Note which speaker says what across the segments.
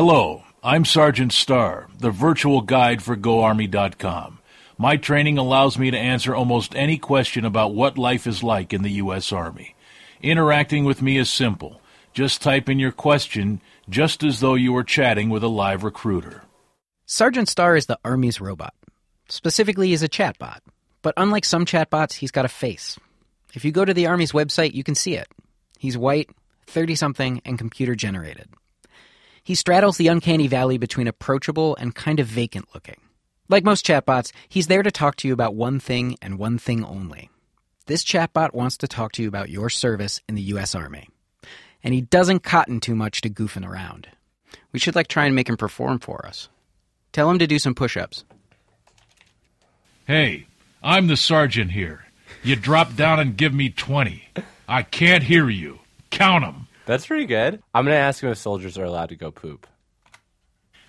Speaker 1: Hello, I'm Sergeant Star, the virtual guide for GoArmy.com. My training allows me to answer almost any question about what life is like in the U.S. Army. Interacting with me is simple. Just type in your question, just as though you were chatting with a live recruiter.
Speaker 2: Sergeant Star is the Army's robot. Specifically, he's a chatbot. But unlike some chatbots, he's got a face. If you go to the Army's website, you can see it. He's white, 30 something, and computer generated. He straddles the uncanny valley between approachable and kind of vacant looking. Like most chatbots, he's there to talk to you about one thing and one thing only. This chatbot wants to talk to you about your service in the U.S. Army. And he doesn't cotton too much to goofing around. We should like try and make him perform for us. Tell him to do some push ups.
Speaker 1: Hey, I'm the sergeant here. You drop down and give me 20. I can't hear you. Count 'em.
Speaker 3: That's pretty good. I'm going to ask him if soldiers are allowed to go poop.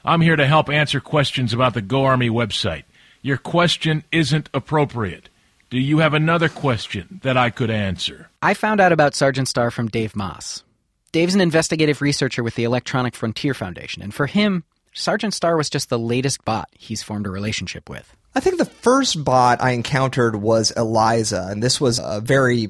Speaker 1: I'm here to help answer questions about the Go Army website. Your question isn't appropriate. Do you have another question that I could answer?
Speaker 2: I found out about Sergeant Star from Dave Maass. Dave's an investigative researcher with the Electronic Frontier Foundation, and for him, Sergeant Star was just the latest bot he's formed a relationship with.
Speaker 4: I think the first bot I encountered was Eliza, and this was a very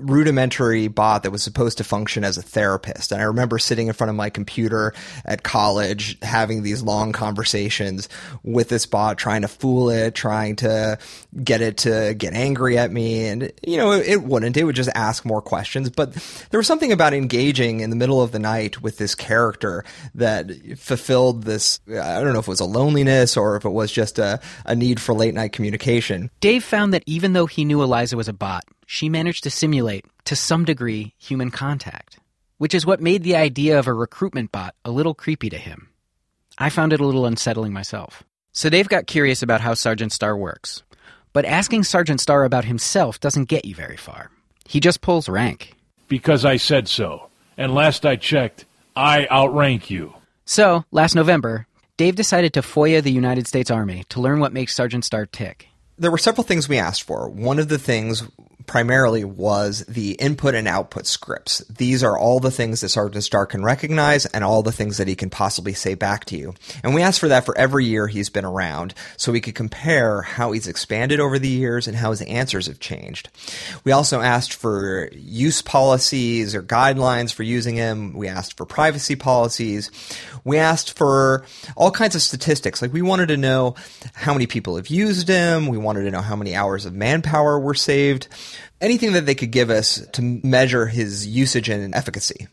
Speaker 4: rudimentary bot that was supposed to function as a therapist. And I remember sitting in front of my computer at college having these long conversations with this bot, trying to fool it, trying to get it to get angry at me. And, you know, it, it wouldn't. It would just ask more questions. But there was something about engaging in the middle of the night with this character that fulfilled this, I don't know if it was a loneliness or if it was just a, a need for late night communication.
Speaker 2: Dave found that even though he knew Eliza was a bot, she managed to simulate, to some degree, human contact, which is what made the idea of a recruitment bot a little creepy to him. I found it a little unsettling myself. So Dave got curious about how Sergeant Star works. But asking Sergeant Star about himself doesn't get you very far. He just pulls rank.
Speaker 1: Because I said so. And last I checked, I outrank you.
Speaker 2: So, last November, Dave decided to FOIA the United States Army to learn what makes Sergeant Star tick.
Speaker 4: There were several things we asked for. One of the things primarily was the input and output scripts. These are all the things that Sergeant Star can recognize and all the things that he can possibly say back to you. And we asked for that for every year he's been around so we could compare how he's expanded over the years and how his answers have changed. We also asked for use policies or guidelines for using him. We asked for privacy policies. We asked for all kinds of statistics. Like we wanted to know how many people have used him. We wanted to know how many hours of manpower were saved anything that they could give us to measure his usage and efficacy.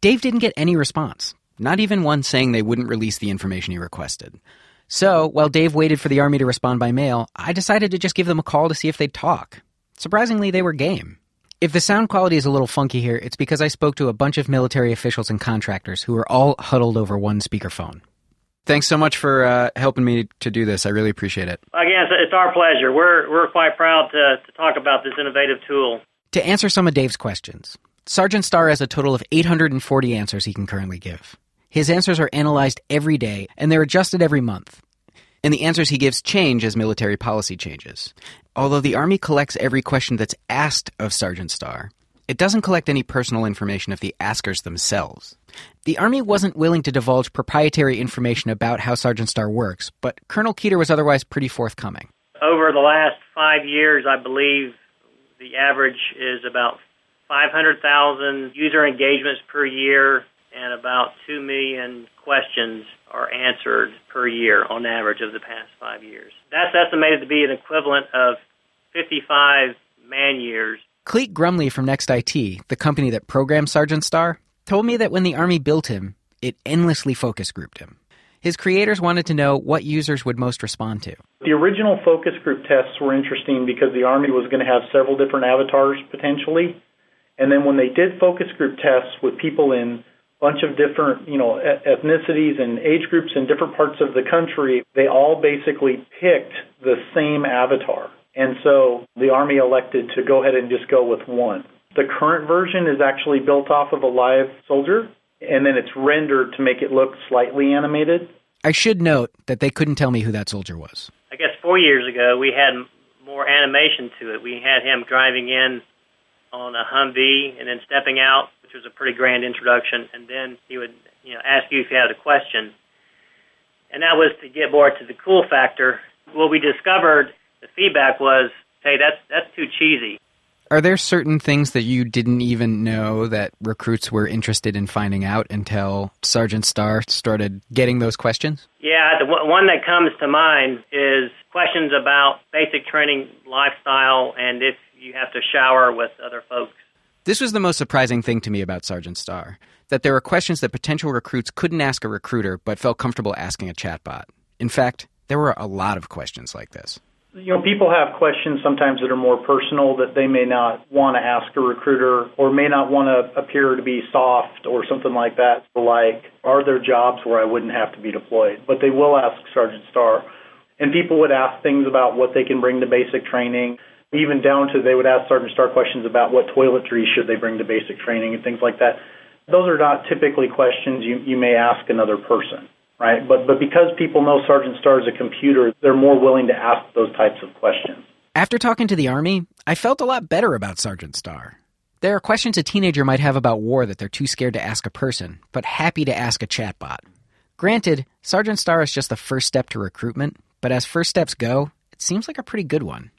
Speaker 2: Dave didn't get any response, not even one saying they wouldn't release the information he requested. So, while Dave waited for the Army to respond by mail, I decided to just give them a call to see if they'd talk. Surprisingly, they were game. If the sound quality is a little funky here, it's because I spoke to a bunch of military officials and contractors who were all huddled over one speakerphone. Thanks so much for uh, helping me to do this. I really appreciate it.
Speaker 5: Again, it's our pleasure. We're, we're quite proud to, to talk about this innovative tool.
Speaker 2: To answer some of Dave's questions, Sergeant Star has a total of 840 answers he can currently give. His answers are analyzed every day, and they're adjusted every month. And the answers he gives change as military policy changes. Although the Army collects every question that's asked of Sergeant Star, it doesn't collect any personal information of the askers themselves. The Army wasn't willing to divulge proprietary information about how Sergeant Star works, but Colonel Keeter was otherwise pretty forthcoming.
Speaker 5: Over the last five years, I believe the average is about 500,000 user engagements per year and about 2 million questions are answered per year on average of the past five years. That's estimated to be an equivalent of 55 man years.
Speaker 2: Cleet Grumley from Next IT, the company that programmed Sergeant Star, told me that when the Army built him, it endlessly focus grouped him. His creators wanted to know what users would most respond to.
Speaker 6: The original focus group tests were interesting because the Army was going to have several different avatars potentially. And then when they did focus group tests with people in a bunch of different, you know, ethnicities and age groups in different parts of the country, they all basically picked the same avatar. And so the Army elected to go ahead and just go with one. The current version is actually built off of a live soldier, and then it's rendered to make it look slightly animated.
Speaker 2: I should note that they couldn't tell me who that soldier was.
Speaker 5: I guess four years ago, we had more animation to it. We had him driving in on a Humvee and then stepping out, which was a pretty grand introduction, and then he would you know ask you if you had a question, and that was to get more to the cool factor. What we discovered, the feedback was, hey, that's that's too cheesy.
Speaker 2: Are there certain things that you didn't even know that recruits were interested in finding out until Sergeant Star started getting those questions?
Speaker 5: Yeah, the one that comes to mind is questions about basic training lifestyle and if you have to shower with other folks.
Speaker 2: This was the most surprising thing to me about Sergeant Star that there were questions that potential recruits couldn't ask a recruiter but felt comfortable asking a chatbot. In fact, there were a lot of questions like this
Speaker 6: you know, people have questions sometimes that are more personal that they may not want to ask a recruiter or may not want to appear to be soft or something like that. Like, are there jobs where I wouldn't have to be deployed? But they will ask Sergeant Star. And people would ask things about what they can bring to basic training, even down to they would ask Sergeant Star questions about what toiletries should they bring to basic training and things like that. Those are not typically questions you, you may ask another person right? But but because people know Sergeant Star is a computer, they're more willing to ask those types of questions.
Speaker 2: After talking to the Army, I felt a lot better about Sergeant Star. There are questions a teenager might have about war that they're too scared to ask a person, but happy to ask a chatbot. Granted, Sergeant Star is just the first step to recruitment, but as first steps go, it seems like a pretty good one.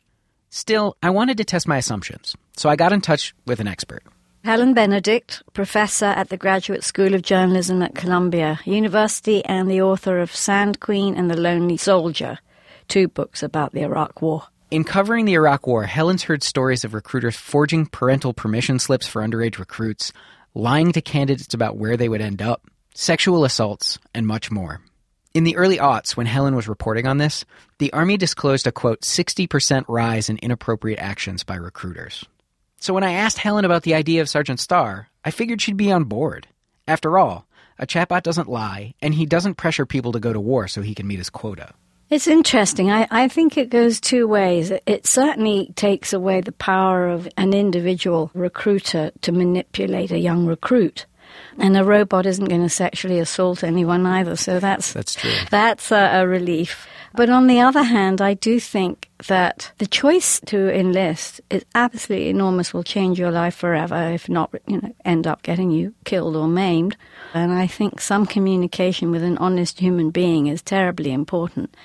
Speaker 2: Still, I wanted to test my assumptions, so I got in touch with an expert.
Speaker 7: Helen Benedict, professor at the Graduate School of Journalism at Columbia University and the author of Sand Queen and the Lonely Soldier, two books about the Iraq War.
Speaker 2: In covering the Iraq War, Helen's heard stories of recruiters forging parental permission slips for underage recruits, lying to candidates about where they would end up, sexual assaults, and much more. In the early aughts, when Helen was reporting on this, the Army disclosed a quote 60% rise in inappropriate actions by recruiters. So when I asked Helen about the idea of Sergeant Star, I figured she'd be on board. After all, a chatbot doesn't lie, and he doesn't pressure people to go to war so he can meet his quota.
Speaker 7: It's interesting. I, I think it goes two ways. It certainly takes away the power of an individual recruiter to manipulate a young recruit. And a robot isn't going to sexually assault anyone either, so that's
Speaker 2: that's true.
Speaker 7: That's a, a relief. But on the other hand, I do think that the choice to enlist is absolutely enormous, will change your life forever, if not, you know, end up getting you killed or maimed. And I think some communication with an honest human being is terribly important.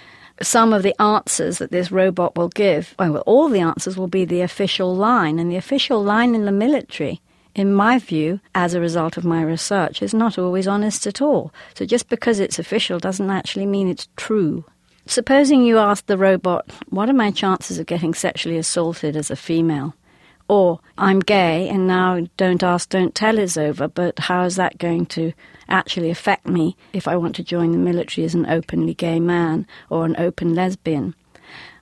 Speaker 7: Some of the answers that this robot will give, well, all the answers will be the official line. And the official line in the military in my view, as a result of my research, is not always honest at all. So just because it's official doesn't actually mean it's true. Supposing you ask the robot, What are my chances of getting sexually assaulted as a female? Or, I'm gay and now don't ask, don't tell is over, but how is that going to actually affect me if I want to join the military as an openly gay man or an open lesbian?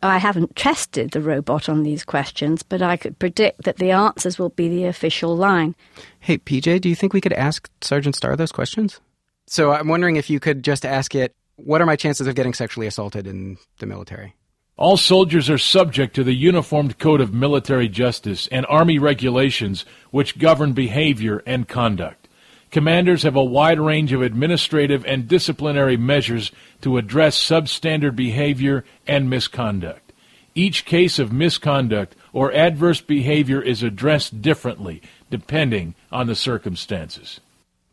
Speaker 7: I haven't tested the robot on these questions, but I could predict that the answers will be the official line.
Speaker 2: Hey, PJ, do you think we could ask Sergeant Star those questions? So I'm wondering if you could just ask it, what are my chances of getting sexually assaulted in the military?
Speaker 1: All soldiers are subject to the Uniformed Code of Military Justice and Army regulations which govern behavior and conduct. Commanders have a wide range of administrative and disciplinary measures to address substandard behavior and misconduct. Each case of misconduct or adverse behavior is addressed differently depending on the circumstances.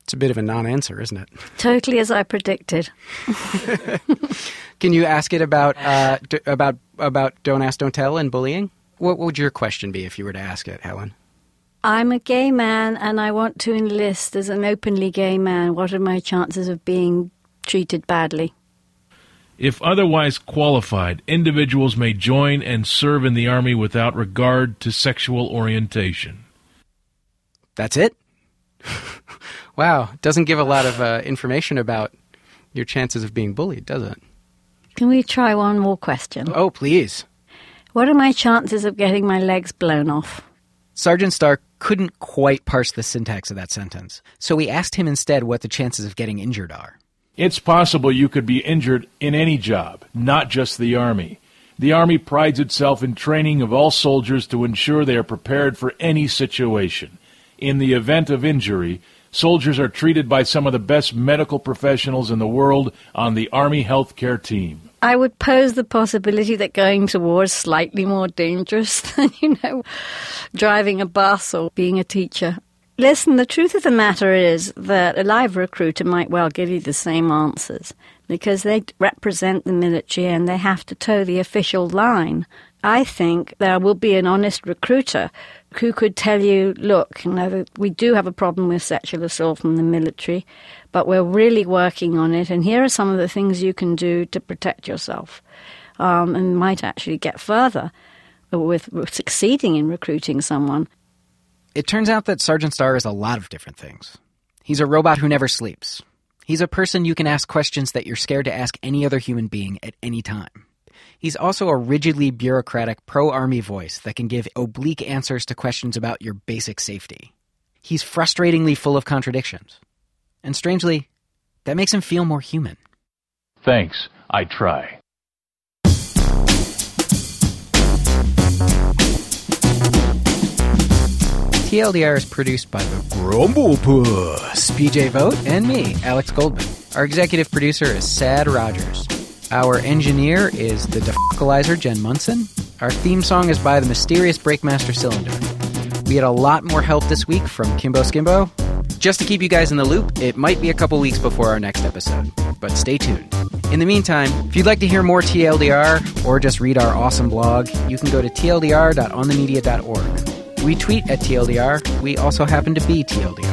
Speaker 2: It's a bit of a non answer, isn't it?
Speaker 7: Totally as I predicted.
Speaker 2: Can you ask it about, uh, d- about, about don't ask, don't tell and bullying? What would your question be if you were to ask it, Helen?
Speaker 7: I'm a gay man and I want to enlist as an openly gay man. What are my chances of being treated badly?
Speaker 1: If otherwise qualified, individuals may join and serve in the Army without regard to sexual orientation.
Speaker 2: That's it? wow, doesn't give a lot of uh, information about your chances of being bullied, does it?
Speaker 7: Can we try one more question?
Speaker 2: Oh, please.
Speaker 7: What are my chances of getting my legs blown off?
Speaker 2: Sergeant Star couldn't quite parse the syntax of that sentence, so we asked him instead what the chances of getting injured are.
Speaker 1: It's possible you could be injured in any job, not just the Army. The Army prides itself in training of all soldiers to ensure they are prepared for any situation. In the event of injury, soldiers are treated by some of the best medical professionals in the world on the Army healthcare team.
Speaker 7: I would pose the possibility that going to war is slightly more dangerous than, you know, driving a bus or being a teacher. Listen, the truth of the matter is that a live recruiter might well give you the same answers, because they represent the military and they have to toe the official line. I think there will be an honest recruiter who could tell you, look, you know, we do have a problem with sexual assault from the military, but we're really working on it, and here are some of the things you can do to protect yourself, um, and might actually get further with, with succeeding in recruiting someone.
Speaker 2: It turns out that Sergeant Star is a lot of different things. He's a robot who never sleeps. He's a person you can ask questions that you're scared to ask any other human being at any time. He's also a rigidly bureaucratic pro army voice that can give oblique answers to questions about your basic safety. He's frustratingly full of contradictions. And strangely, that makes him feel more human.
Speaker 1: Thanks. I try.
Speaker 2: TLDR is produced by the Grumble Puss, PJ Vogt, and me, Alex Goldman. Our executive producer is Sad Rogers. Our engineer is the defocalizer Jen Munson. Our theme song is by the mysterious Breakmaster Cylinder. We had a lot more help this week from Kimbo Skimbo. Just to keep you guys in the loop, it might be a couple weeks before our next episode, but stay tuned. In the meantime, if you'd like to hear more TLDR or just read our awesome blog, you can go to tldr.onthemedia.org. We tweet at TLDR. We also happen to be TLDR.